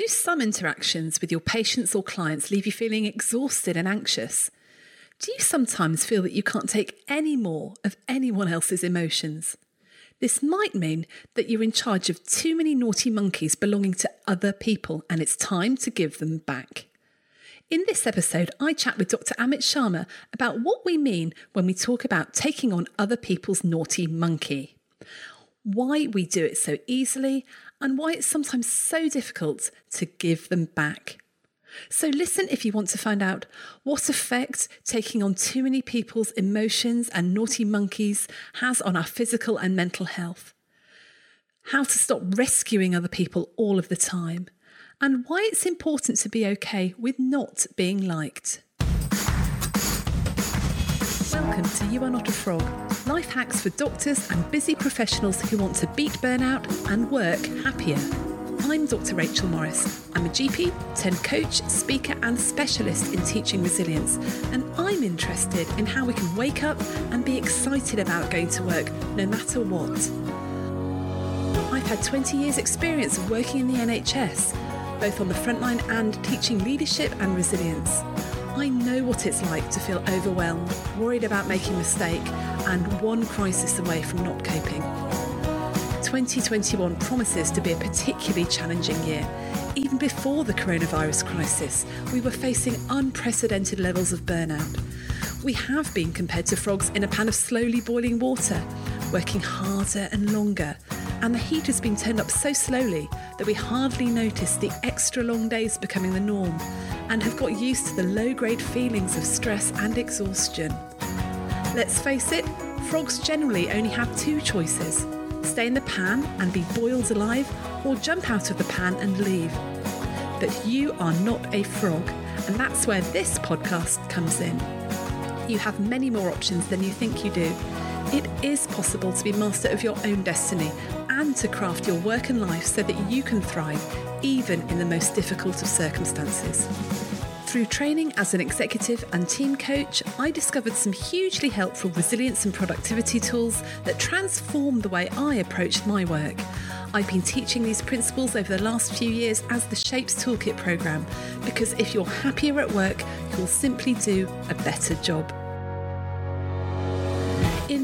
Do some interactions with your patients or clients leave you feeling exhausted and anxious? Do you sometimes feel that you can't take any more of anyone else's emotions? This might mean that you're in charge of too many naughty monkeys belonging to other people and it's time to give them back. In this episode, I chat with Dr. Amit Sharma about what we mean when we talk about taking on other people's naughty monkey, why we do it so easily, and why it's sometimes so difficult to give them back. So, listen if you want to find out what effect taking on too many people's emotions and naughty monkeys has on our physical and mental health, how to stop rescuing other people all of the time, and why it's important to be okay with not being liked. Welcome to You Are Not a Frog life hacks for doctors and busy professionals who want to beat burnout and work happier. I'm Dr. Rachel Morris. I'm a GP, TEN coach, speaker, and specialist in teaching resilience. And I'm interested in how we can wake up and be excited about going to work no matter what. I've had 20 years' experience of working in the NHS, both on the front line and teaching leadership and resilience. I know what it's like to feel overwhelmed, worried about making a mistake, and one crisis away from not coping. 2021 promises to be a particularly challenging year. Even before the coronavirus crisis, we were facing unprecedented levels of burnout. We have been compared to frogs in a pan of slowly boiling water, working harder and longer. And the heat has been turned up so slowly that we hardly notice the extra long days becoming the norm and have got used to the low grade feelings of stress and exhaustion. Let's face it, frogs generally only have two choices stay in the pan and be boiled alive, or jump out of the pan and leave. But you are not a frog, and that's where this podcast comes in. You have many more options than you think you do. It is possible to be master of your own destiny and to craft your work and life so that you can thrive even in the most difficult of circumstances. Through training as an executive and team coach, I discovered some hugely helpful resilience and productivity tools that transformed the way I approached my work. I've been teaching these principles over the last few years as the Shapes Toolkit program because if you're happier at work, you'll simply do a better job.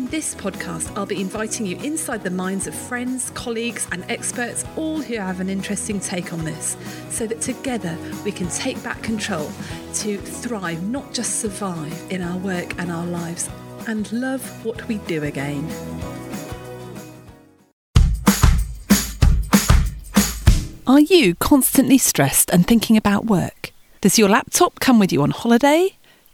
In this podcast, I'll be inviting you inside the minds of friends, colleagues, and experts, all who have an interesting take on this, so that together we can take back control to thrive, not just survive in our work and our lives, and love what we do again. Are you constantly stressed and thinking about work? Does your laptop come with you on holiday?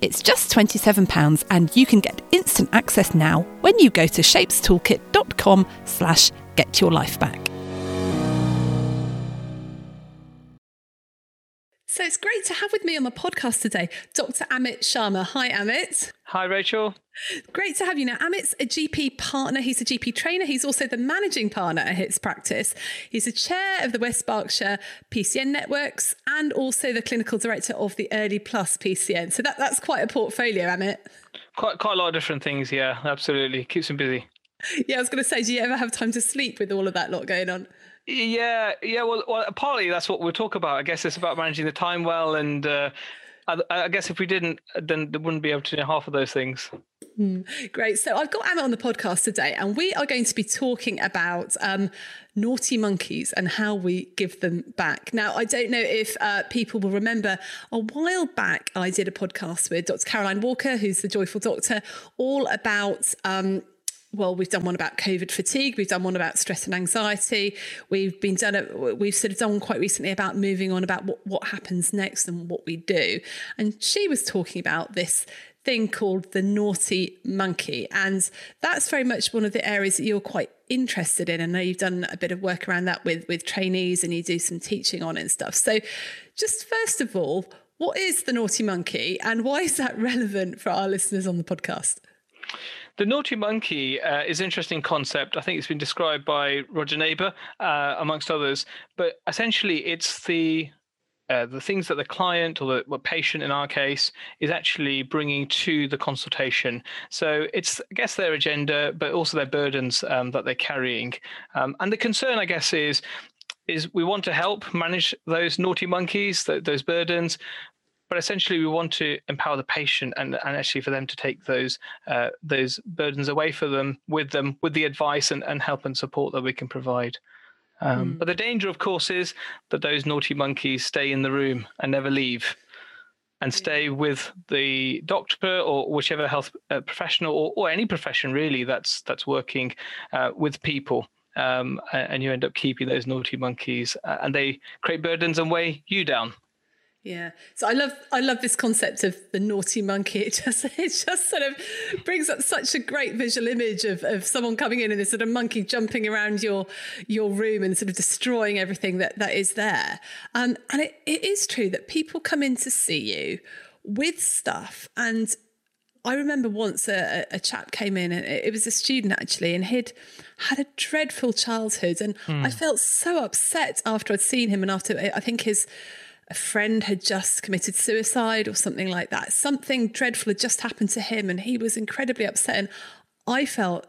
It's just £27 and you can get instant access now when you go to shapestoolkit.com slash get your life back. So it's great to have with me on the podcast today Dr. Amit Sharma. Hi, Amit. Hi, Rachel. Great to have you. Now, Amit's a GP partner. He's a GP trainer. He's also the managing partner at his practice. He's a chair of the West Berkshire PCN networks and also the clinical director of the Earley Plus PCN. So that, that's quite a portfolio, Amit. Quite, quite a lot of different things. Yeah, absolutely. Keeps him busy. Yeah, I was going to say, do you ever have time to sleep with all of that lot going on? Yeah, yeah. Well, well, partly that's what we'll talk about. I guess it's about managing the time well, and uh, I, I, guess if we didn't, then they wouldn't be able to do half of those things. Mm, great. So I've got Amit on the podcast today, and we are going to be talking about um, naughty monkeys and how we give them back. Now, I don't know if uh, people will remember a while back, I did a podcast with Dr. Caroline Walker, who's the Joyful Doctor, all about. Um, well, we've done one about COVID fatigue. We've done one about stress and anxiety. We've been done. A, we've sort of done quite recently about moving on about what, what happens next and what we do. And she was talking about this thing called the naughty monkey, and that's very much one of the areas that you're quite interested in. I know you've done a bit of work around that with with trainees, and you do some teaching on and stuff. So, just first of all, what is the naughty monkey and why is that relevant for our listeners on the podcast? The naughty monkey uh, is an interesting concept. I think it's been described by Roger Neighbour, uh, amongst others. But essentially, it's the uh, the things that the client or the patient in our case is actually bringing to the consultation. So it's, I guess, their agenda, but also their burdens um, that they're carrying. Um, and the concern, I guess, is is we want to help manage those naughty monkeys, th- those burdens, but essentially we want to empower the patient and, and actually for them to take those uh, those burdens away for them with them with the advice and, and help and support that we can provide. Um, mm. But the danger, of course, is that those naughty monkeys stay in the room and never leave and stay with the doctor or whichever health uh, professional or, or, any profession really that's that's working uh, with people. Um, and you end up keeping those naughty monkeys, uh, and they create burdens and weigh you down. Yeah. So I love I love this concept of the naughty monkey. It just it just sort of brings up such a great visual image of, of someone coming in and this sort of monkey jumping around your your room and sort of destroying everything that, that is there. Um, and it, it is true that people come in to see you with stuff and I remember once a, a chap came in and it was a student actually and he'd had a dreadful childhood and mm. I felt so upset after I'd seen him and after I think his a friend had just committed suicide or something like that. Something dreadful had just happened to him and he was incredibly upset. And I felt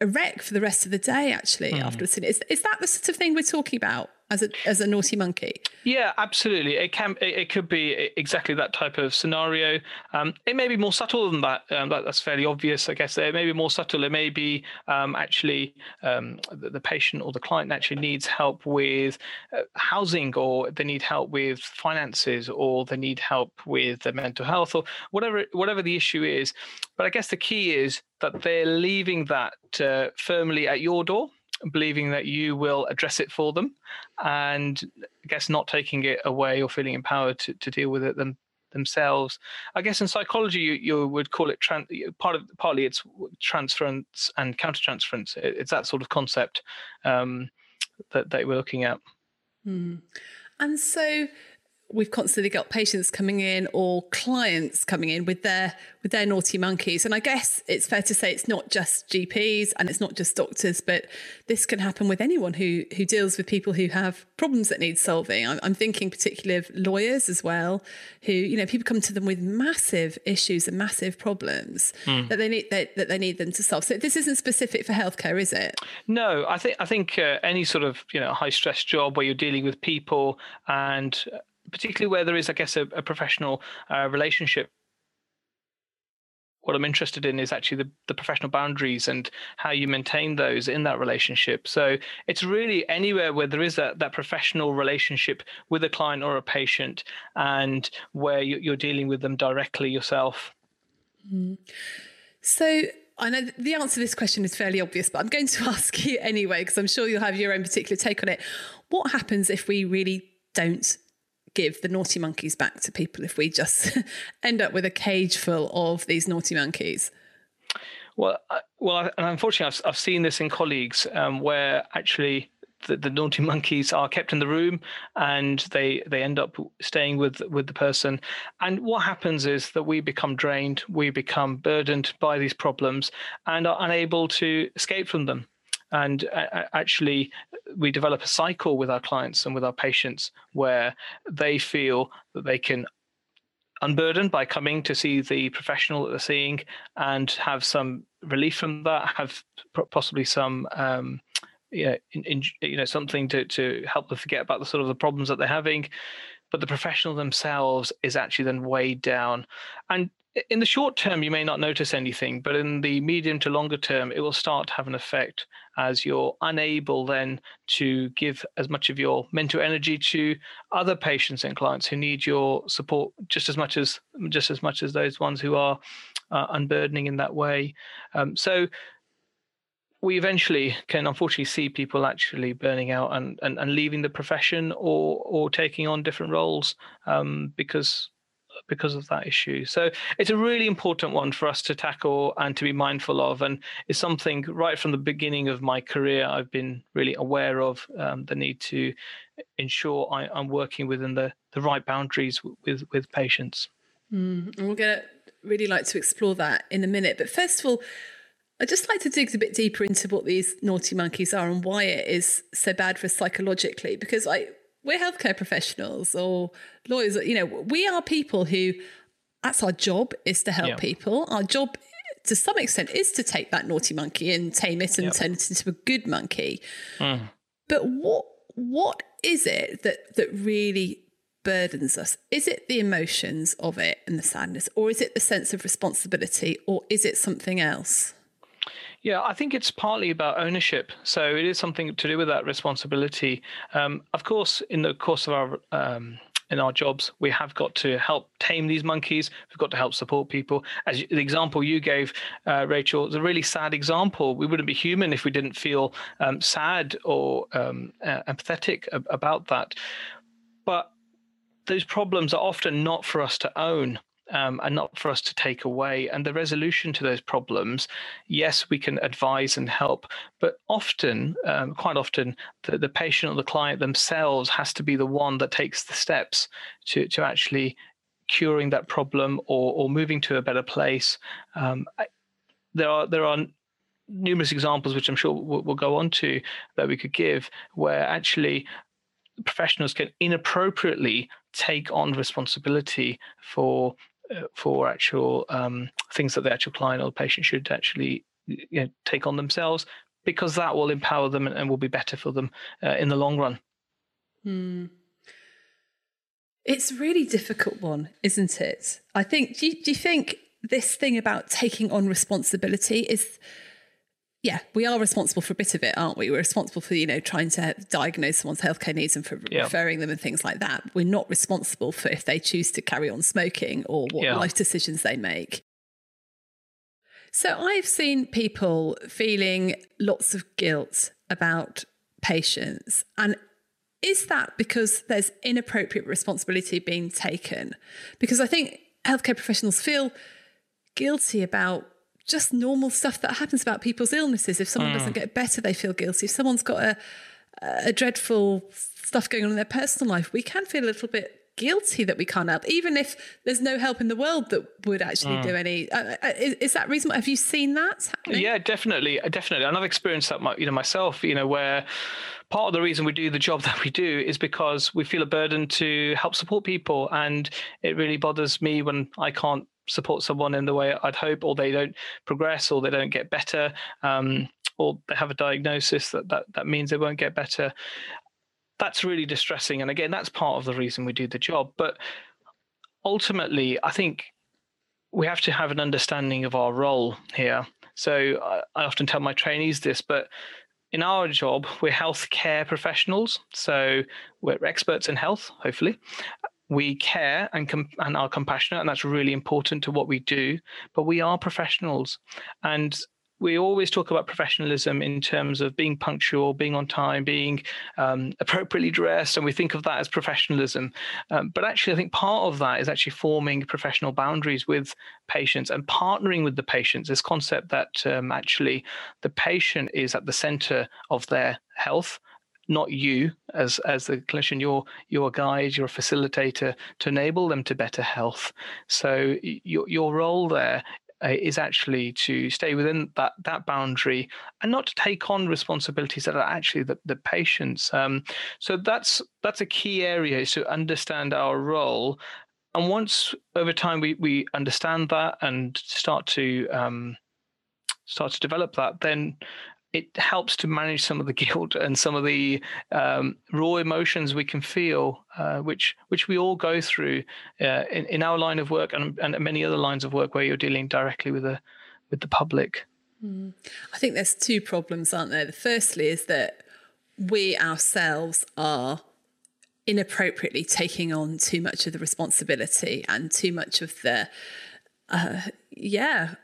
a wreck for the rest of the day, actually, mm. afterwards. Is, is that the sort of thing we're talking about? As a as a naughty monkey. Yeah, absolutely. It can it, it could be exactly that type of scenario. Um, it may be more subtle than that. Um, that that's fairly obvious, I guess. It may be more subtle. It may be um, actually um, the, the, patient or the client actually needs help with uh, housing, or they need help with finances, or they need help with their mental health, or whatever whatever the issue is. But I guess the key is that they're leaving that uh, firmly at your door believing that you will address it for them and I guess not taking it away or feeling empowered to, to deal with it them, themselves. I guess in psychology you, you would call it tran- part of partly it's transference and countertransference. It, it's that sort of concept um, that, that we're looking at. Hmm. And so we've constantly got patients coming in or clients coming in with their with their naughty monkeys. And i guess it's fair to say it's not just gps and it's not just doctors but this can happen with anyone who who deals with people who have problems that need solving. I'm, I'm thinking particularly of lawyers as well who you know people come to them with massive issues and massive problems mm. that they need that, that they need them to solve. So this isn't specific for healthcare is it? No i think i think uh, any sort of you know high stress job where you're dealing with people and particularly where there is, I guess, a, a professional uh, relationship. What I'm interested in is actually the, the professional boundaries and how you maintain those in that relationship. So it's really anywhere where there is that, that professional relationship with a client or a patient and where you, are dealing with them directly yourself. Mm. So I know the answer to this question is fairly obvious, but I'm going to ask you anyway, because I'm sure you'll have your own particular take on it. What happens if we really don't give the naughty monkeys back to people if we just end up with a cage full of these naughty monkeys? Well, well, and unfortunately, I've, I've seen this in colleagues um, where actually the, the, naughty monkeys are kept in the room and they they end up staying with with the person and what happens is that we become drained we become burdened by these problems and are unable to escape from them and actually, we develop a cycle with our clients and with our patients where they feel that they can unburden by coming to see the professional that they're seeing and have some relief from that, have possibly some. Um, yeah, in, in, you know, something to, to help them forget about the sort of the problems that they're having, but the professional themselves is actually then weighed down. And in the short term, you may not notice anything, but in the medium to longer term, it will start to have an effect as you're unable then to give as much of your mental energy to other patients and clients who need your support just as much as just as much as those ones who are uh, unburdening in that way. Um, so we eventually can unfortunately see people actually burning out and, and, and leaving the profession or or taking on different roles um, because because of that issue. So it's a really important one for us to tackle and to be mindful of, and it's something right from the beginning of my career I've been really aware of um, the need to ensure I, am working within the, the right boundaries with, with patients. Mm, and we're going to really like to explore that in a minute. But first of all, I'd just like to dig a bit deeper into what these naughty monkeys are and why it is so bad for us psychologically. Because I, we're healthcare professionals or lawyers, you know, we are people who that's our job is to help people. Our job to some extent is to take that naughty monkey and tame it and yep. turn it into a good monkey. Mm. But what what is it that that really burdens us? Is it the emotions of it and the sadness, or is it the sense of responsibility, or is it something else? Yeah, I think it's partly about ownership. So it is something to do with that responsibility. Um, of course, in the course of our um, in our jobs, we have got to help tame these monkeys. We've got to help support people. As the example you gave, uh, Rachel, is a really sad example. We wouldn't be human if we didn't feel um, sad or um, empathetic about that. But those problems are often not for us to own. Um, and not for us to take away. And the resolution to those problems, yes, we can advise and help, but often, um, quite often, the, the patient or the client themselves has to be the one that takes the steps to to actually curing that problem or or moving to a better place. Um, I, there are there are numerous examples, which I'm sure we'll, we'll go on to, that we could give, where actually professionals can inappropriately take on responsibility for for actual um, things that the actual client or the patient should actually you know, take on themselves because that will empower them and, and will be better for them uh, in the long run. Hmm. It's a really difficult one, isn't it? I think. Do you, do you think this thing about taking on responsibility is yeah, we are responsible for a bit of it, aren't we? We're responsible for, you know, trying to diagnose someone's healthcare needs and for yeah. referring them and things like that. We're not responsible for if they choose to carry on smoking or what yeah. life decisions they make. So I've seen people feeling lots of guilt about patients. And is that because there's inappropriate responsibility being taken? Because I think healthcare professionals feel guilty about just normal stuff that happens about people's illnesses. If someone mm. doesn't get better, they feel guilty. If someone's got a, a dreadful stuff going on in their personal life, we can feel a little bit guilty that we can't help, even if there's no help in the world that would actually mm. do any. Uh, uh, is, is, that reasonable? Have you seen that? Happening? Yeah, definitely, definitely, and I've experienced that, you know, myself. You know, where part of the reason we do the job that we do is because we feel a burden to help support people, and it really bothers me when I can't support someone in the way I'd hope, or they don't progress, or they don't get better, um, or they have a diagnosis that, that that means they won't get better. That's really distressing, and again, that's part of the reason we do the job. But ultimately, I think we have to have an understanding of our role here. So I, I often tell my trainees this, but in our job, we're healthcare professionals. So we're experts in health, hopefully we care and com- and are compassionate, and that's really important to what we do. But we are professionals, and we always talk about professionalism in terms of being punctual, being on time, being um, appropriately dressed, and we think of that as professionalism. Um, but actually, I think part of that is actually forming professional boundaries with patients and partnering with the patients. This concept that um, actually the patient is at the center of their health not you as as the clinician. You're you're a guide you're a facilitator to enable them to better health. So your your role there uh, actually to stay within that that boundary and not to take on responsibilities that are actually the, the patients. Um, so that's that's a key area is to understand our role. And once over time we we understand that and start to um, start to develop that then it helps to manage some of the guilt and some of the um, raw emotions we can feel, uh, which which we all go through uh, in, in our line of work and, and many other lines of work where you're dealing directly with the with the public. Mm. I think there's two problems, aren't there? The firstly is that we ourselves are inappropriately taking on too much of the responsibility and too much of the uh, yeah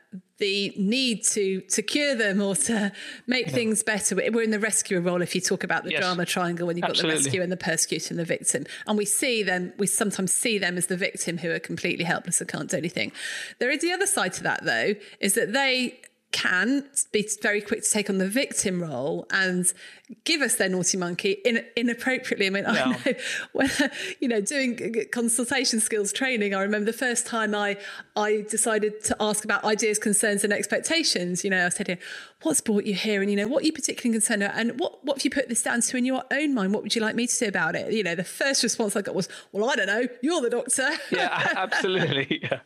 the need to to cure them or to make yeah. things better. We're in the rescuer role if you talk about the yes. drama triangle when you've Absolutely. got the rescue and the persecutor and the victim. And we see them, we sometimes see them as the victim who are completely helpless and can't do anything. There is the other side to that though, is that they can be very quick to take on the victim role and give us their naughty monkey in, inappropriately. I mean, yeah. I know when you know doing consultation skills training. I remember the first time I I decided to ask about ideas, concerns, and expectations. You know, I said, here, "What's brought you here?" And you know, what are you particularly concerned about? And what what have you put this down to in your own mind? What would you like me to do about it? You know, the first response I got was, "Well, I don't know. You're the doctor." Yeah, absolutely. Yeah.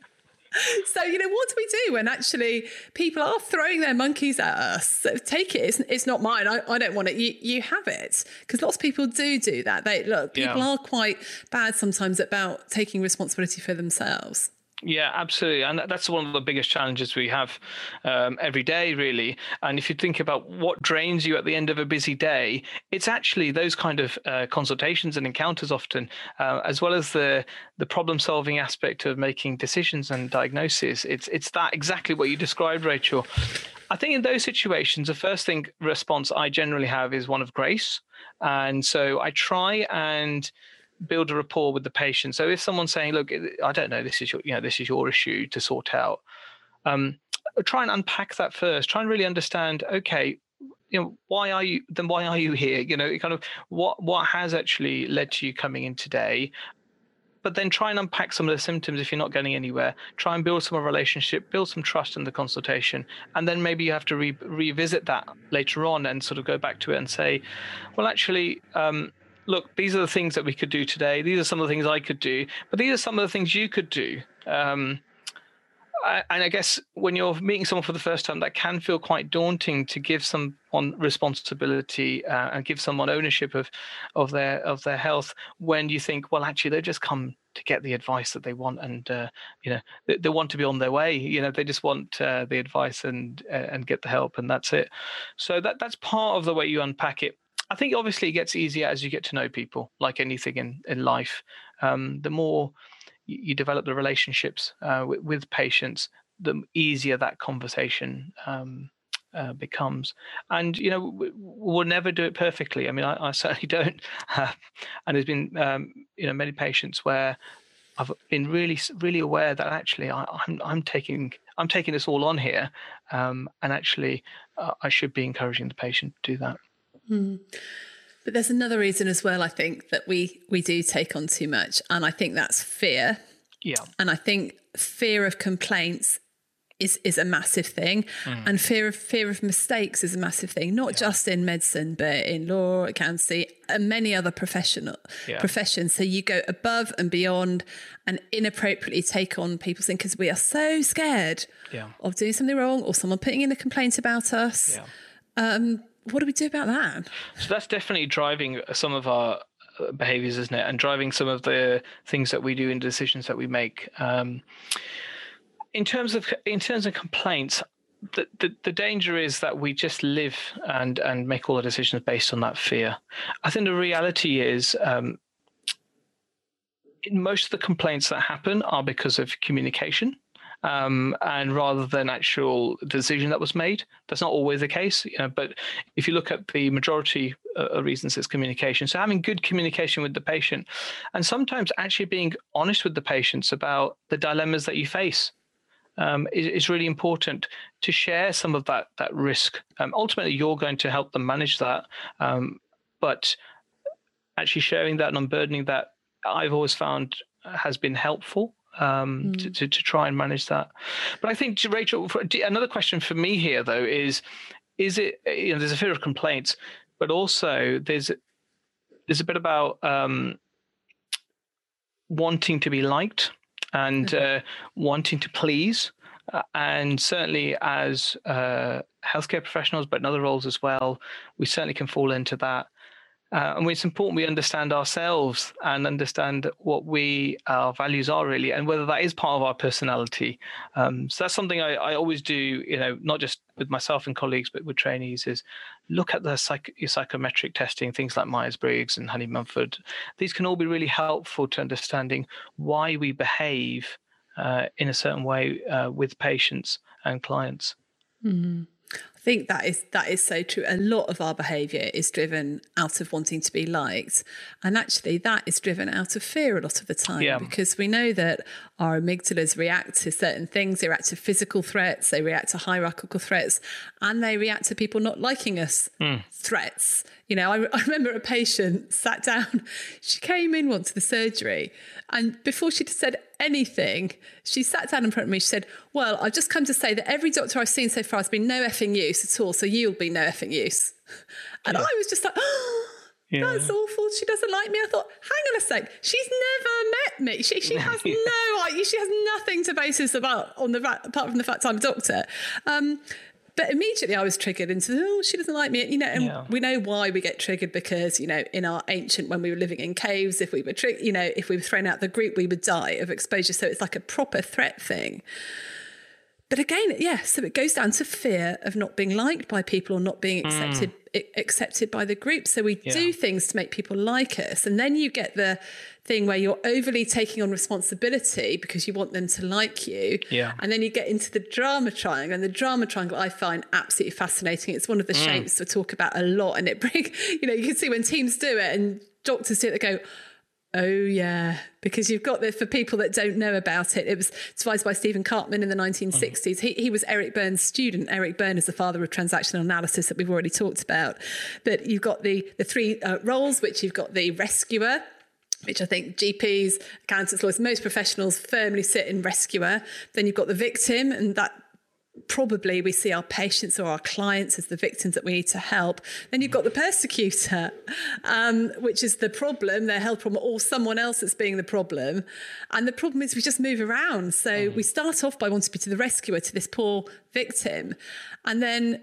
so you know what do we do when actually people are throwing their monkeys at us? Take it it's, it's not mine. I, I don't want it. You, you have it. Because lots of people do do that. They look people yeah. are quite bad sometimes about taking responsibility for themselves yeah, absolutely, and that's one of the biggest challenges we have um, every day, really. And if you think about what drains you at the end of a busy day, it's actually those kind of uh, consultations and encounters often, uh, as well as the the problem solving aspect of making decisions and diagnosis. It's it's that exactly what you described, Rachel. I think in those situations, the first thing response I generally have is one of grace, and so I try and build a rapport with the patient. So if someone's saying, "Look, I don't know, this is your, you know, this is your issue to sort out," um, try and unpack that first. Try and really understand. Okay, you know, why are you? Then why are you here? You know, kind of what what has actually led to you coming in today. But then try and unpack some of the symptoms if you're not getting anywhere. Try and build some relationship, build some trust in the consultation, and then maybe you have to re- revisit that later on and sort of go back to it and say, well, actually. Um, look, these are the things that we could do today. These are some of the things I could do, but these are some of the things you could do. Um, I, and I guess when you're meeting someone for the first time, that can feel quite daunting to give someone responsibility uh, and give someone ownership of of their of their health. When you think, well, actually, they've just come to get the advice that they want, and uh, you know, they, they, want to be on their way. You know, they just want uh, the advice and uh, and get the help, and that's it. So that that's part of the way you unpack it. I think obviously it gets easier as you get to know people, like anything in in life. Um, the more you, develop the relationships uh, with, with, patients, the easier that conversation um, uh, becomes. And you know, we'll never do it perfectly. I mean, I, I certainly don't. Uh, and there's been um, you know many patients where I've been really really aware that actually I, am I'm, I'm taking I'm taking this all on here, um, and actually uh, I should be encouraging the patient to do that. Mm. But there's another reason as well, I think, that we we do take on too much. And I think that's fear. Yeah. And I think fear of complaints is is a massive thing. Mm. And fear of fear of mistakes is a massive thing, not yeah. just in medicine, but in law, accountancy, and many other professional yeah. professions. So you go above and beyond and inappropriately take on people's things because we are so scared yeah. of doing something wrong or someone putting in a complaint about us. Um, what do we do about that? So that's definitely driving some of our uh, behaviors, isn't it? And driving some of the things that we do and decisions that we make. Um, in terms of in terms of complaints, the, the, the danger is that we just live and and make all the decisions based on that fear. I think the reality is um, most of the complaints that happen are because of communication um, and rather than actual decision that was made. That's not always the case, you know, but if you look at the majority uh, of reasons, it's communication. So having good communication with the patient, and sometimes actually being honest with the patients about the dilemmas that you face. Um, is, really important to share some of that that risk. Um, ultimately, you're going to help them manage that, um, but actually sharing that and unburdening that, I've always found has been helpful um, mm. to, to, to, try and manage that. But I think, Rachel, another question for me here, though, is is it, you know, there's a fear of complaints, but also there's there's a bit about um, wanting to be liked and mm-hmm. uh, wanting to please. Uh, and certainly as uh, healthcare professionals, but in other roles as well, we certainly can fall into that. Uh, and it's important we understand ourselves and understand what we our values are really, and whether that is part of our personality. Um, so that's something I, I, always do. You know, not just with myself and colleagues, but with trainees, is look at the psych- psychometric testing, things like Myers Briggs and Honey Mumford. These can all be really helpful to understanding why we behave uh, in a certain way uh, with patients and clients. Mm-hmm. Think that is that is so true. A lot of our behaviour is driven out of wanting to be liked, and actually that is driven out of fear a lot of the time. Yeah. Because we know that our amygdalas react to certain things. They react to physical threats. They react to hierarchical threats, and they react to people not liking us mm. threats. You know, I, I remember a patient sat down. She came in once to the surgery, and before she'd said anything, she sat down in front of me. She said, Well, I've just come to say that every doctor I've seen so far has been no effing use at all. So you'll be no effing use. And yeah. I was just like, oh, yeah. That's awful. She doesn't like me. I thought, hang on a sec. She's never met me. She she has no she has nothing to base this about on the apart from the fact I'm a doctor. Um, but immediately I was triggered into, oh, she doesn't like me. You know, and yeah. we know why we get triggered because, you know, in our ancient, when we were living in caves, if we were, tri- you know, if we were thrown out the group, we would die of exposure. So it's like a proper threat thing. But again, yes, yeah, so it goes down to fear of not being liked by people or not being accepted mm. accepted by the group. So we yeah. do things to make people like us, and then you get the thing where you're overly taking on responsibility because you want them to like you. Yeah. And then you get into the drama triangle. And the drama triangle I find absolutely fascinating. It's one of the mm. shapes we talk about a lot. And it bring, you know, you can see when teams do it and doctors do it, they go, Oh yeah, because you've got this for people that don't know about it. It was devised by Stephen Karpman in the 1960s. Mm. He, he was Eric Berne's student. Eric Berne is the father of transactional analysis that we've already talked about. But you've got the the three uh, roles, which you've got the rescuer, which I think GPs, accountants, lawyers, most professionals firmly sit in rescuer. Then you've got the victim, and that probably we see our patients or our clients as the victims that we need to help. Then you've got the persecutor, um, which is the problem, their health problem, or someone else that's being the problem. And the problem is we just move around. So mm-hmm. we start off by wanting to be to the rescuer, to this poor victim. And then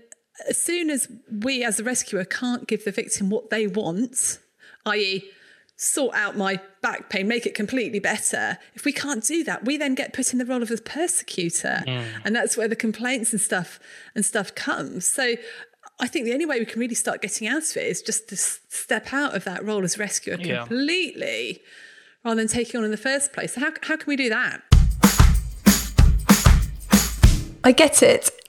as soon as we as a rescuer can't give the victim what they want, i.e., sort out my back pain, make it completely better. If we can't do that, we then get put in the role of the persecutor. Mm. And that's where the complaints and stuff and stuff comes. So I think the only way we can really start getting out of it is just to step out of that role as rescuer yeah. completely rather than taking on in the first place. So how, how can we do that? I get it.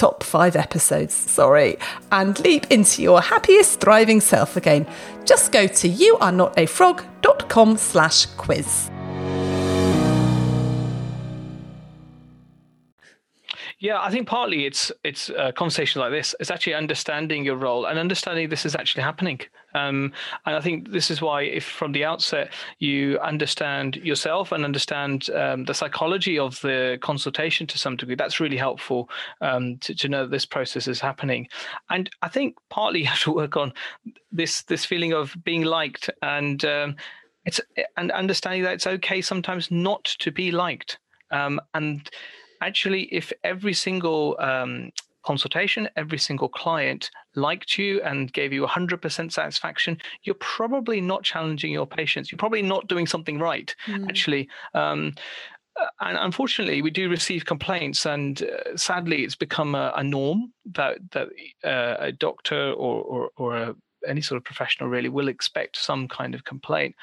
top five episodes, sorry, and leap into your happiest, thriving self again. Just go to youarenotafrog.com slash quiz. Yeah, I think partly it's it's a conversation like this. It's actually understanding your role and understanding this is actually happening. Um, and I think this is why, if from the outset you understand yourself and understand um, the psychology of the consultation to some degree, that's really helpful um, to, to know that this process is happening. And I think partly you have to work on this this feeling of being liked and um, it's and understanding that it's okay sometimes not to be liked. Um, and actually, if every single um, consultation, every single client liked you and gave you 100% satisfaction, you're probably not challenging your patients. You're probably not doing something right, mm. actually. Um, uh, and unfortunately, we do receive complaints, and uh, sadly, it's become a, a norm that that uh, a doctor or or, or a any sort of professional really will expect some kind of complaint.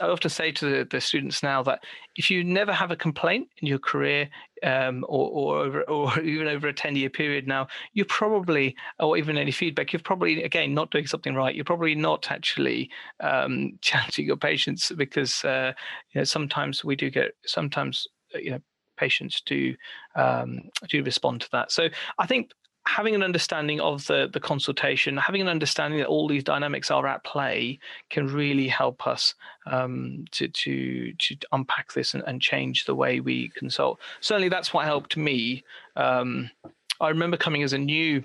I often say to the, the students now that if you never have a complaint in your career, um, or, or, over, or even over a 10 year period now, you're probably, or even any feedback, you're probably, again, not doing something right. You're probably not actually um, challenging your patients because, uh, you know, sometimes we do get, sometimes, uh, you know, patients do um, do respond to that. So I think having an understanding of the the consultation, having an understanding that all these dynamics are at play, can really help us um, to to to unpack this and, and, change the way we consult. Certainly, that's what helped me. Um, I remember coming as a new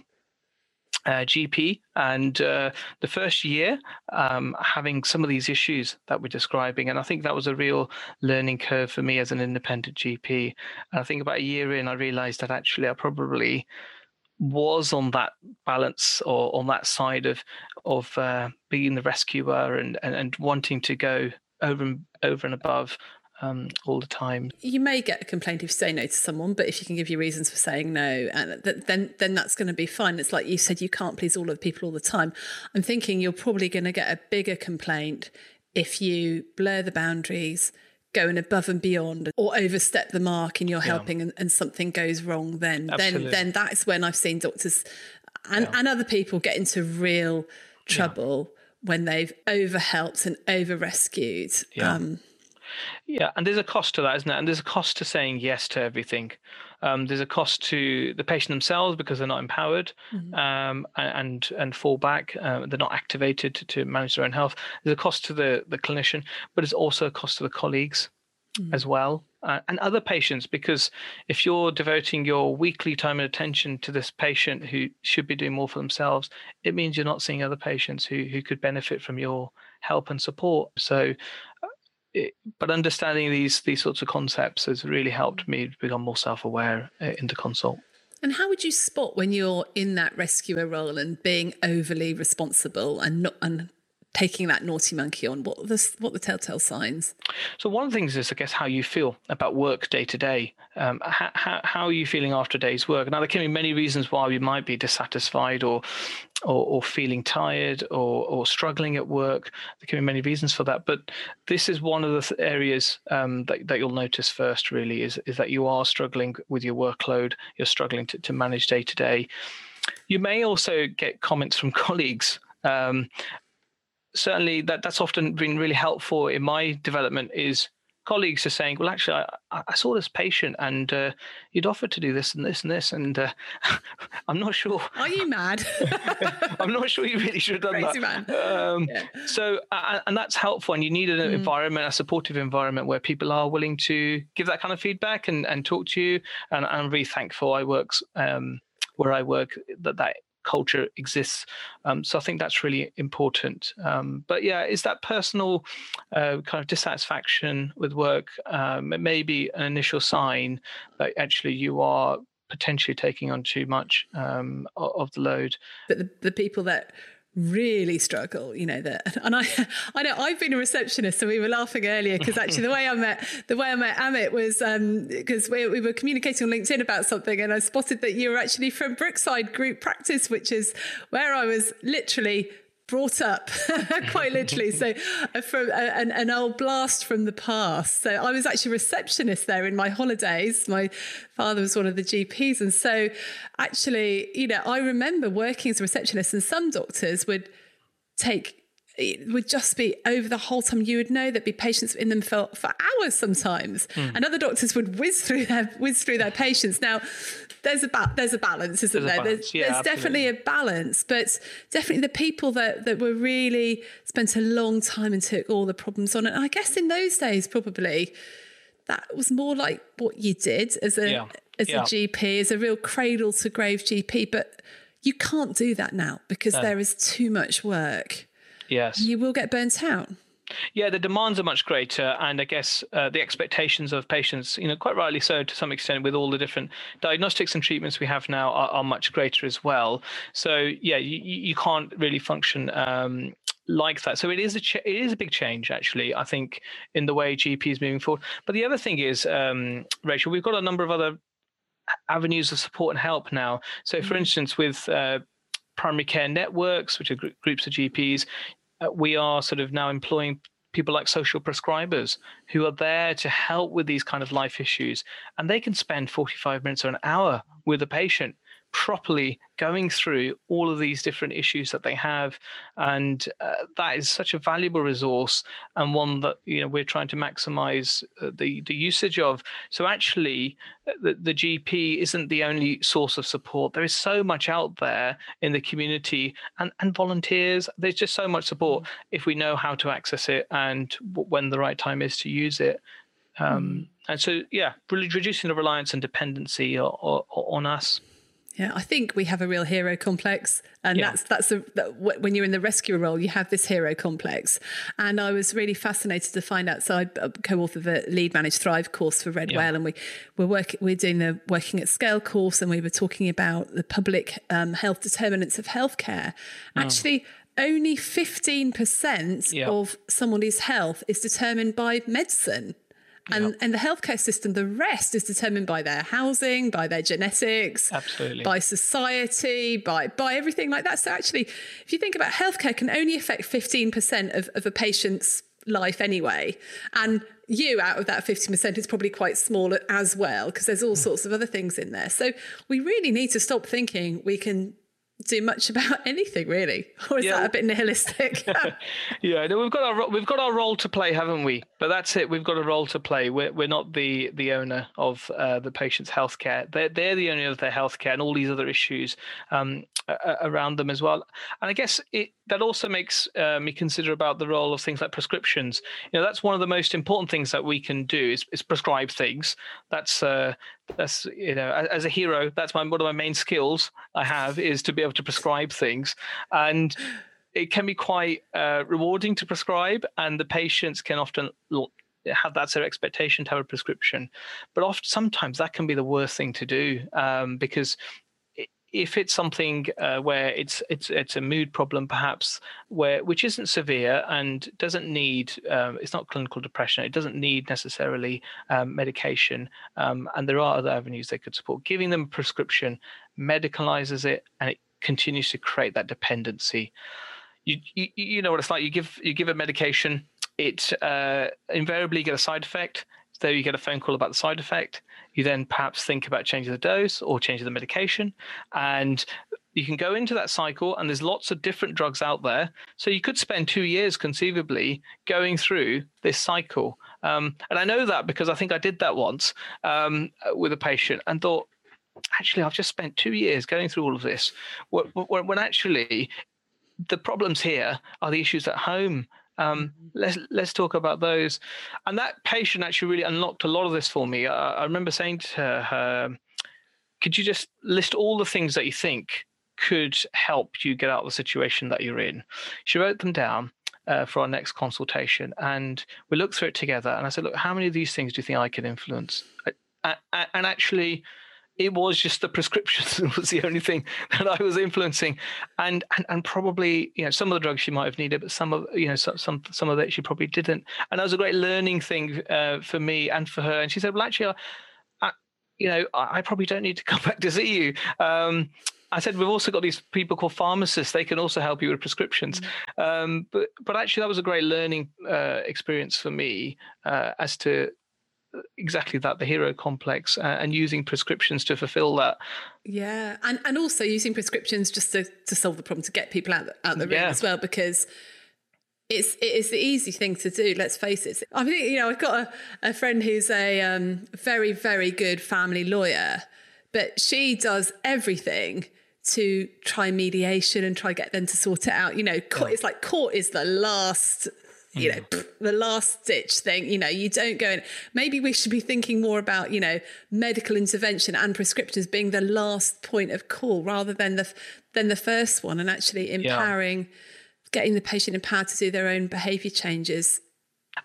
uh, GP, and uh, the first year um, having some of these issues that we're describing, and I think that was a real learning curve for me as an independent GP. And I think about a year in, I realised that actually I probably was on that balance or on that side of of uh, being the rescuer and, and and wanting to go over and over and above um, all the time. You may get a complaint if you say no to someone, but if you can give your reasons for saying no, and th- then then that's going to be fine. It's like you said, you can't please all of the people all the time. I'm thinking you're probably going to get a bigger complaint if you blur the boundaries, going above and beyond, or overstep the mark in your yeah. helping, and, and, something goes wrong. Then Absolutely. then then that's when I've seen doctors and, yeah. and other people get into real trouble. Yeah. When they've overhelped and over rescued, yeah. Um, yeah, and there's a cost to that, isn't it? And there's a cost to saying yes to everything. Um, there's a cost to the patient themselves because they're not empowered mm-hmm. um, and and fall back. Uh, they're not activated to, to, manage their own health. There's a cost to the the clinician, but it's also a cost to the colleagues mm-hmm. as well. Uh, and other patients, because if you're devoting your weekly time and attention to this patient who should be doing more for themselves, it means you're not seeing other patients who who could benefit from your help and support. So but understanding these these sorts of concepts has really helped me become more self-aware uh, in the consult. And how would you spot when you're in that rescuer role and being overly responsible and not and taking that naughty monkey on? What the what the telltale signs? So one of the things is, I guess, how you feel about work day to day. Um, how, are you feeling after a day's work? Now there can be many reasons why you might be dissatisfied or or, or feeling tired or, or struggling at work. There can be many reasons for that, but this is one of the th- areas um, that, that you'll notice first. Really, is is that you are struggling with your workload. You're struggling to, to manage day to day. You may also get comments from colleagues um, certainly that that's often been really helpful in my development is colleagues are saying, well, actually, I, I saw this patient and uh, you'd offered to do this and this and this, and uh, I'm not sure. Are you mad? I'm not sure you really should have done Crazy that. Um, yeah. So, uh, and that's helpful. And you need an mm. environment, a supportive environment where people are willing to give that kind of feedback and, and talk to you. And I'm really thankful I work um, where I work that that culture exists. Um, so I think that's really important. Um, but yeah, is that personal uh, kind of dissatisfaction with work um, maybe an initial sign that actually you are potentially taking on too much um, of the load. But the, the people that really struggle you know that and i i know i've been a receptionist so we were laughing earlier because actually the way i met the way i met amit was because um, we, we were communicating on linkedin about something and i spotted that you were actually from brookside group practice which is where i was literally brought up quite literally so uh, from uh, an, an, old blast from the past so i was actually receptionist there in my holidays my father was one of the gps and so actually you know i remember working as a receptionist and some doctors would take it would just be over the whole time. You would know there'd be patients in them for, for hours sometimes, mm. and other doctors would whiz through their whiz through their patients. Now, there's a ba- there's a balance, isn't there's there? Balance. There's, yeah, there's definitely a balance, but definitely the people that that were really spent a long time and took all the problems on. And I guess in those days, probably that was more like what you did as a yeah. as yeah. a GP, as a real cradle to grave GP, but. You can't do that now because no. there is too much work. Yes. You will get burnt out. Yeah, the demands are much greater, and I guess uh, the expectations of patients, you know, quite rightly so to some extent, with all the different diagnostics and treatments we have now, are, are much greater as well. So yeah, you, you can't really function um, like that. So it is a ch- it is a big change actually. I think in the way GP is moving forward. But the other thing is, um, Rachel, we've got a number of other avenues of support and help now. So for mm-hmm. instance, with uh, primary care networks, which are gr- groups of GPs, we are sort of now employing people like social prescribers who are there to help with these kind of life issues. And they can spend 45 minutes or an hour with a patient properly going through all of these different issues that they have. And uh, that is such a valuable resource and one that you know we're trying to maximize uh, the the usage of. So actually uh, the, the gp isn't the only source of support. There is so much out there in the community and and volunteers there's just so much support mm. if we know how to access it and when the right time is to use it. Um, mm. and so yeah reducing the reliance and dependency on us Yeah, I think we have a real hero complex, and yeah. that's that's a, that, when you're in the rescue role, you have this hero complex. And I was really fascinated to find out. So I co-authored the Lead Manage Thrive course for Red yeah. and we we're working we're doing the working at scale course, and we were talking about the public um, health determinants of healthcare. Oh. Actually, only 15% of somebody's health is determined by medicine. And, yep. and the healthcare system, the rest is determined by their housing, by their genetics, absolutely, by society, by by everything like that. So actually, if you think about healthcare, can only affect fifteen percent of, of a patient's life anyway, and you out of that 50% is probably quite small as well because there's all hmm. sorts of other things in there. So we really need to stop thinking we can do much about anything really or is yeah. that a bit nihilistic yeah no, we've got our we've got our role to play haven't we but that's it. We've got a role to play. We're, we're not the the owner of uh, the patient's healthcare. They're, they're the owner of their healthcare and all these other issues um, around them as well. And i guess it that also makes uh, me consider about the role of things like prescriptions. You know, that's one of the most important things that we can do is, is prescribe things. That's uh, that's you know, as, a hero, that's my one of my main skills I have is to be able to prescribe things, and it can be quite uh, rewarding to prescribe, and the patients can often have that's their expectation to have a prescription. But often sometimes that can be the worst thing to do um, because if it's something uh, where it's it's it's a mood problem perhaps where which isn't severe and doesn't need um, it's not clinical depression it doesn't need necessarily um, medication um, and there are other avenues they could support. Giving them a prescription medicalizes it and it continues to create that dependency you, you you know what it's like you give you give a medication it uh, invariably get a side effect so you get a phone call about the side effect. You then perhaps think about changing the dose or changing the medication. And you can go into that cycle, and there's lots of different drugs out there. So you could spend two years conceivably going through this cycle. Um, and I know that because I think I did that once um, with a patient and thought, actually, I've just spent two years going through all of this. When, when actually, the problems here are the issues at home um, mm-hmm. let's let's talk about those. And that patient actually really unlocked a lot of this for me. I, I remember saying to her, "Could you just list all the things that you think could help you get out of the situation that you're in?" She wrote them down. Uh, for our next consultation, and we looked through it together. And I said, "Look, how many of these things do you think I could influence?" I, I, and actually, it was just the prescriptions was the only thing that I was influencing, and and and probably you know some of the drugs she might have needed, but some of you know some some some of it she probably didn't, and that was a great learning thing uh, for me and for her. And she said, well, actually, I, you know, I, I, probably don't need to come back to see you. Um, I said we've also got these people called pharmacists. They can also help you with prescriptions. Mm-hmm. Um, but but actually, that was a great learning uh, experience for me uh, as to exactly that the hero complex uh, and using prescriptions to fulfill that. Yeah and and also using prescriptions just to, to solve the problem to get people out the, out the room yeah. as well because it's it is the easy thing to do let's face it. I mean you know i've got a, a friend who's a um, very very good family lawyer but she does everything to try mediation and try get them to sort it out you know court, it's like court is the last you know mm. the last ditch thing you know you don't go in maybe we should be thinking more about you know medical intervention and prescriptions being the last point of call rather than the than the first one and actually empowering yeah. getting the patient empowered to do their own behavior changes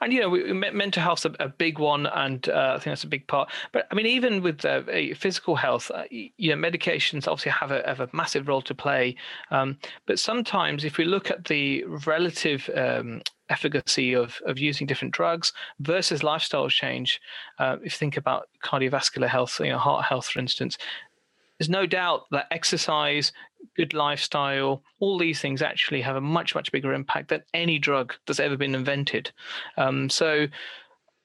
and you know, we, mental health's a, a big one, and uh, I think that's a big part. But I mean, even with uh, physical health, uh, you know, medications obviously have a have a massive role to play. Um, but sometimes, if we look at the relative um, efficacy of of using different drugs versus lifestyle change, uh, if you think about cardiovascular health, you know, heart health, for instance, there's no doubt that exercise, good lifestyle, all these things actually have a much, much bigger impact than any drug that's ever been invented. Um, so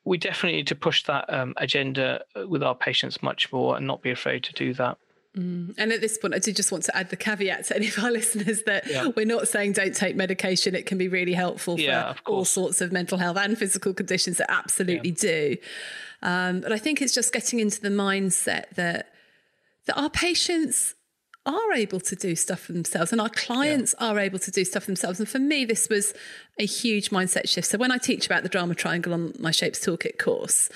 we definitely need to push that um, agenda with our patients much more and not be afraid to do that. Mm. And at this point, I do just want to add the caveat to any of our listeners that yeah. we're not saying don't take medication. It can be really helpful for yeah, all sorts of mental health and physical conditions. that absolutely yeah. do. Um, but I think it's just getting into the mindset that that our patients are able to do stuff for themselves and our clients yeah. are able to do stuff themselves. And for me, this was a huge mindset shift. So when I teach about the drama triangle on my Shapes Toolkit course,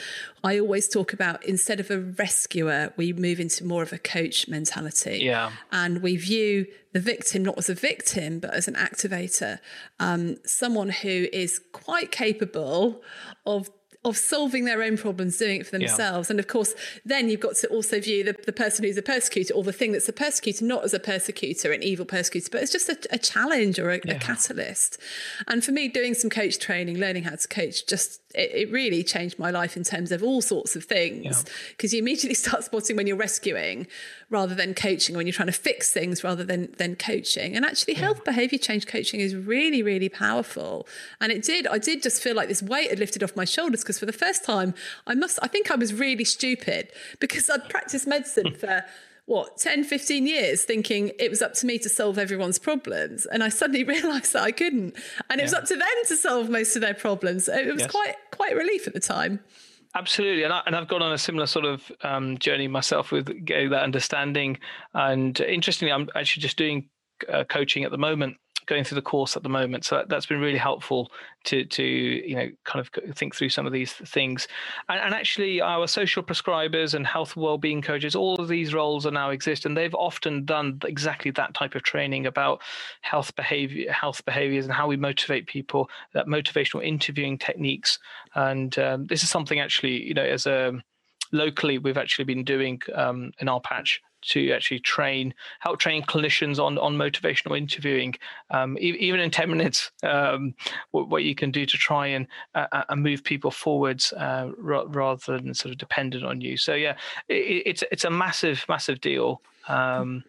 I always talk about instead of a rescuer, we move into more of a coach mentality. Yeah. And we view the victim not as a victim, but as an activator, um, someone who is quite capable of of solving their own problems, doing it for themselves. Yeah. And of course, then you've got to also view the, the person who's a persecutor or the thing that's a persecutor, not as a persecutor, an evil persecutor, but it's just a, a challenge or a, yeah. a, catalyst. And for me, doing some coach training, learning how to coach, just it, it really changed my life in terms of all sorts of things. Because yeah. you immediately start spotting when you're rescuing rather than coaching, when you're trying to fix things rather than than coaching. And actually, health behavior change coaching is really, really powerful. And it did, I did just feel like this weight had lifted off my shoulders because for the first time, I must, I think I was really stupid because I'd practiced medicine for what 10 15 years thinking it was up to me to solve everyone's problems and i suddenly realized that i couldn't and it yeah. was up to them to solve most of their problems it was yes. quite quite relief at the time Absolutely, and, I, and I've gone on a similar sort of um, journey myself with getting that understanding. And interestingly, I'm actually just doing uh, coaching at the moment going through the course at the moment. So that, has been really helpful to to you know kind of think through some of these things. And, and actually, our social prescribers and health well-being coaches, all of these roles are now exist, and they've often done exactly that type of training about health behavior, health behaviors, and how we motivate people. That motivational interviewing techniques, and um, this is something actually you know as a locally we've actually been doing um, in our patch to actually train, help train clinicians on on motivational interviewing, um, e- even in ten minutes, um, what, what, you can do to try and uh, uh move people forwards uh, r- rather than sort of dependent on you. So yeah, it, it's it's a massive massive deal. Um,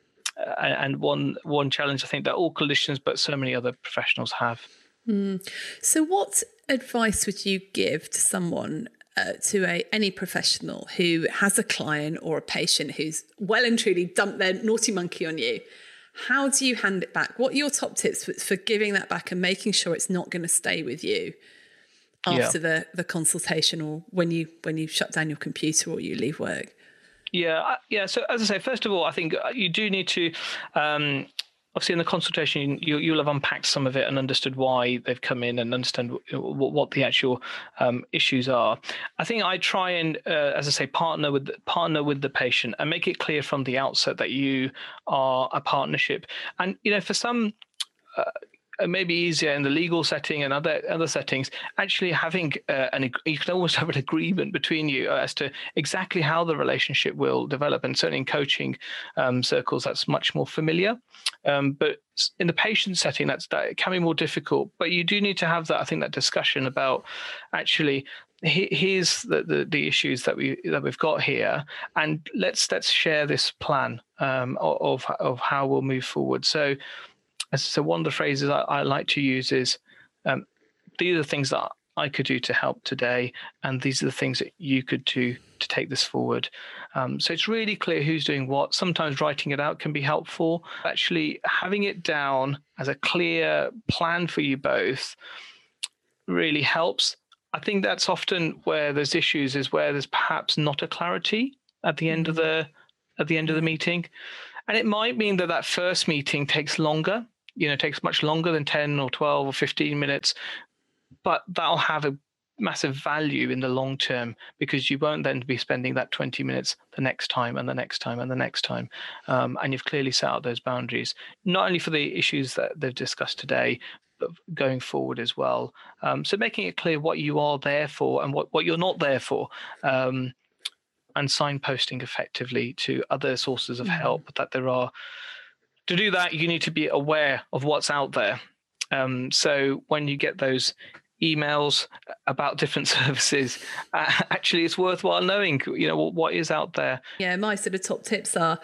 and one one challenge I think that all clinicians, but so many other professionals have. Mm. So, what advice would you give to someone uh, to a any professional who has a client or a patient who's well and truly dumped their naughty monkey on you how do you hand it back what are your top tips for, for giving that back and making sure it's not going to stay with you after yeah. the the consultation or when you when you shut down your computer or you leave work yeah, yeah. So as I say, first of all, I think uh, you do need to um, obviously in the consultation you, you'll have unpacked some of it and understood why they've come in and understand what, what the actual um, issues are. I think i try and uh, as i say partner with partner with the patient and make it clear from the outset that you are a partnership. And you know for some uh, it may be easier in the legal setting and other other settings. Actually, having uh, an you can almost have an agreement between you as to exactly how the relationship will develop. And certainly in coaching um, circles, that's much more familiar. Um, but in the patient setting, that's that can be more difficult. But you do need to have that. I think that discussion about actually here's the, the, the, issues that we that we've got here, and let's let's share this plan um, of of how we'll move forward. So so one of the phrases I, I like to use is, um, "These are the things that I could do to help today, and these are the things that you could do to take this forward." Um, so it's really clear who's doing what. Sometimes writing it out can be helpful. Actually, having it down as a clear plan for you both really helps. I think that's often where there's issues is where there's perhaps not a clarity at the end of mm-hmm. the at the end of the meeting, and it might mean that that first meeting takes longer you know takes much longer than 10 or 12 or 15 minutes but that'll have a massive value in the long term because you won't then be spending that 20 minutes the next time and the next time and the next time um, and you've clearly set out those boundaries not only for the issues that they've discussed today but going forward as well um, so making it clear what you are there for and what, what you're not there for um, and signposting effectively to other sources of mm-hmm. help that there are to do that, you need to be aware of what's out there. Um, so when you get those emails about different services, uh, actually, it's worthwhile knowing, you know, what, what is out there. Yeah, my sort of top tips are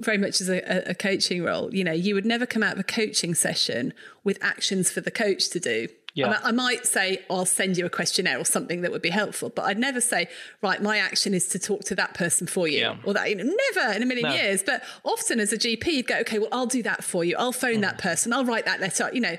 very much as a, a coaching role. You know, you would never come out of a coaching session with actions for the coach to do. Yeah. I, I might say, I'll send you a questionnaire or something that would be helpful, but I'd never say, right, my action is to talk to that person for you. Yeah. Or that, you know, never in a million no. years. But often as a GP, you'd go, okay, well, I'll do that for you. I'll phone mm. that person. I'll write that letter. You know,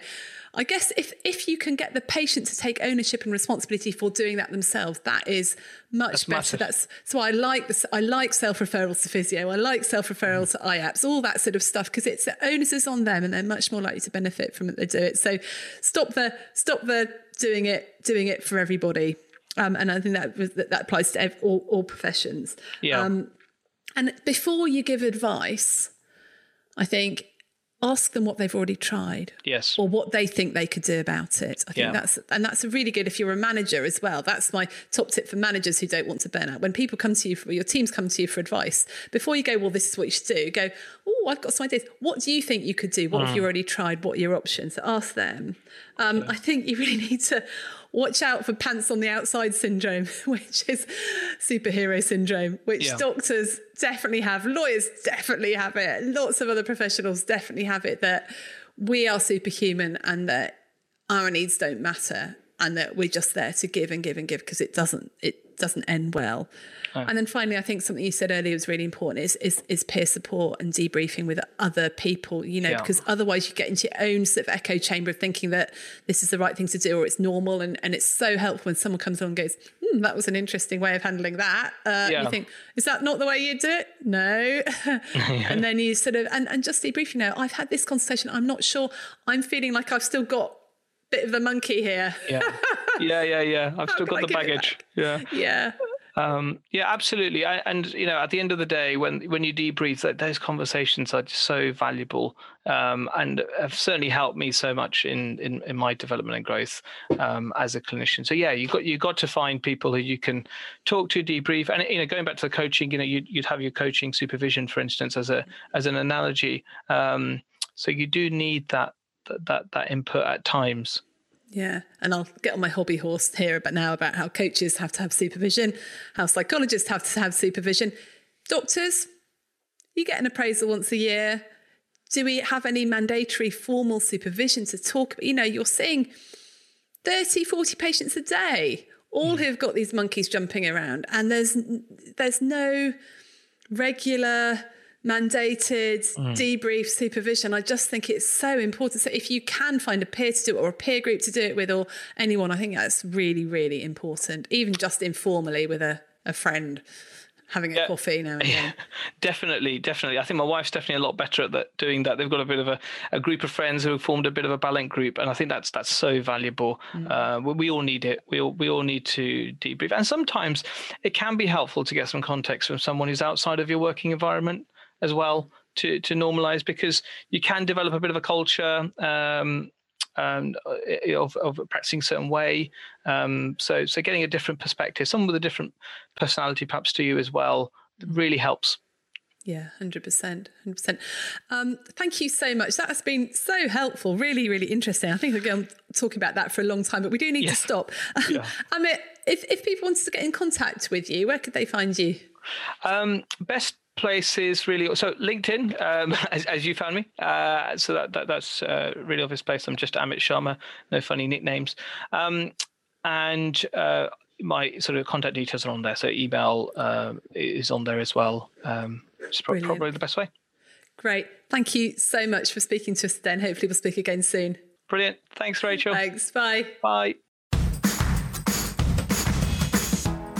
I guess if if you can get the patient to take ownership and responsibility for doing that themselves, that is much That's better. massive. That's so I like this. I like self referrals to physio. I like self referrals to IAPT, all that sort of stuff because it's the onus is on them, and they're much more likely to benefit from it. They do it. So stop the stop the doing it doing it for everybody. Um, and I think that that, that applies to ev- all, all professions. Yeah. Um, and before you give advice, I think ask them what they've already tried Yes. or what they think they could do about it. I think Yeah. that's and that's really good if you're a manager as well. That's my top tip for managers who don't want to burn out. When people come to you for your teams come to you for advice, before you go, well, this is what you should do. Go, oh, I've got some ideas. What do you think you could do? What Mm. have you already tried? What are your options? Ask them. Um, I think you really need to watch out for pants on the outside syndrome, which is superhero syndrome, which Yeah. doctors definitely have, lawyers definitely have it, lots of other professionals definitely have it that we are superhuman and that our needs don't matter and that we're just there to give and give and give because it doesn't it doesn't end well. And then finally, I think something you said earlier was really important is is, is peer support and debriefing with other people, you know, Yeah. because otherwise you get into your own sort of echo chamber of thinking that this is the right thing to do or it's normal. And, and it's so helpful when someone comes on and goes, hmm, that was an interesting way of handling that. Uh, Yeah. You think, is that not the way you do it? No. and then you sort of, and, and just debrief, you know, I've had this conversation. I'm not sure. I'm feeling like I've still got bit of a monkey here. Yeah. Yeah. Yeah. Yeah. I've still got the baggage. Yeah. yeah. Um, yeah, absolutely. I, and you know, at the end of the day, when when you debrief, that those conversations are just so valuable, um, and have certainly helped me so much in in, in my development and growth um, as a clinician. So yeah, you got you got to find people who you can talk to, debrief, and you know, going back to the coaching, you know, you'd, you'd have your coaching supervision, for instance, as a as an analogy. Um, so you do need that that that input at times. Yeah, and I'll get on my hobby horse here but now about how coaches have to have supervision, how psychologists have to have supervision. Doctors, you get an appraisal once a year. Do we have any mandatory formal supervision to talk about? You know, you're seeing 30, 40 patients a day, all hmm. who've got these monkeys jumping around, and there's there's no regular mandated debrief supervision. I just think it's so important. So if you can find a peer to do it or a peer group to do it with or anyone, I think that's really, really important. Even just informally with a, a friend having a Yeah. coffee now and again. Definitely, definitely. I think my wife's definitely a lot better at that, doing that. They've got a bit of a, a group of friends who have formed a bit of a Balint group, and I think that's that's so valuable. Uh, we, we all need it. We all we all need to debrief, and sometimes it can be helpful to get some context from someone who's outside of your working environment as well to to normalize because you can develop a bit of a culture. Um, um, of, of practicing a certain way. Um, so, so getting a different perspective, someone with a different personality perhaps to you as well, really helps. Yeah, hundred percent, hundred percent. Um, thank you so much. That has been so helpful. Really, really interesting. I think we're going to talk about that for a long time, but we do need to stop. Yeah. I mean, if if people wanted to get in contact with you, where could they find you? Um, best places really so linkedin um, as, as you found me. Uh, so that, that that's uh, really obvious place. I'm just amit sharma no funny nicknames. Um, and uh, my sort of contact details are on there. So email uh, is on there as well. Um, it's pro- probably the best way. Great. Thank you so much for speaking to us then. Hopefully we'll speak again soon. brilliant. Thanks rachel. Thanks. Bye. bye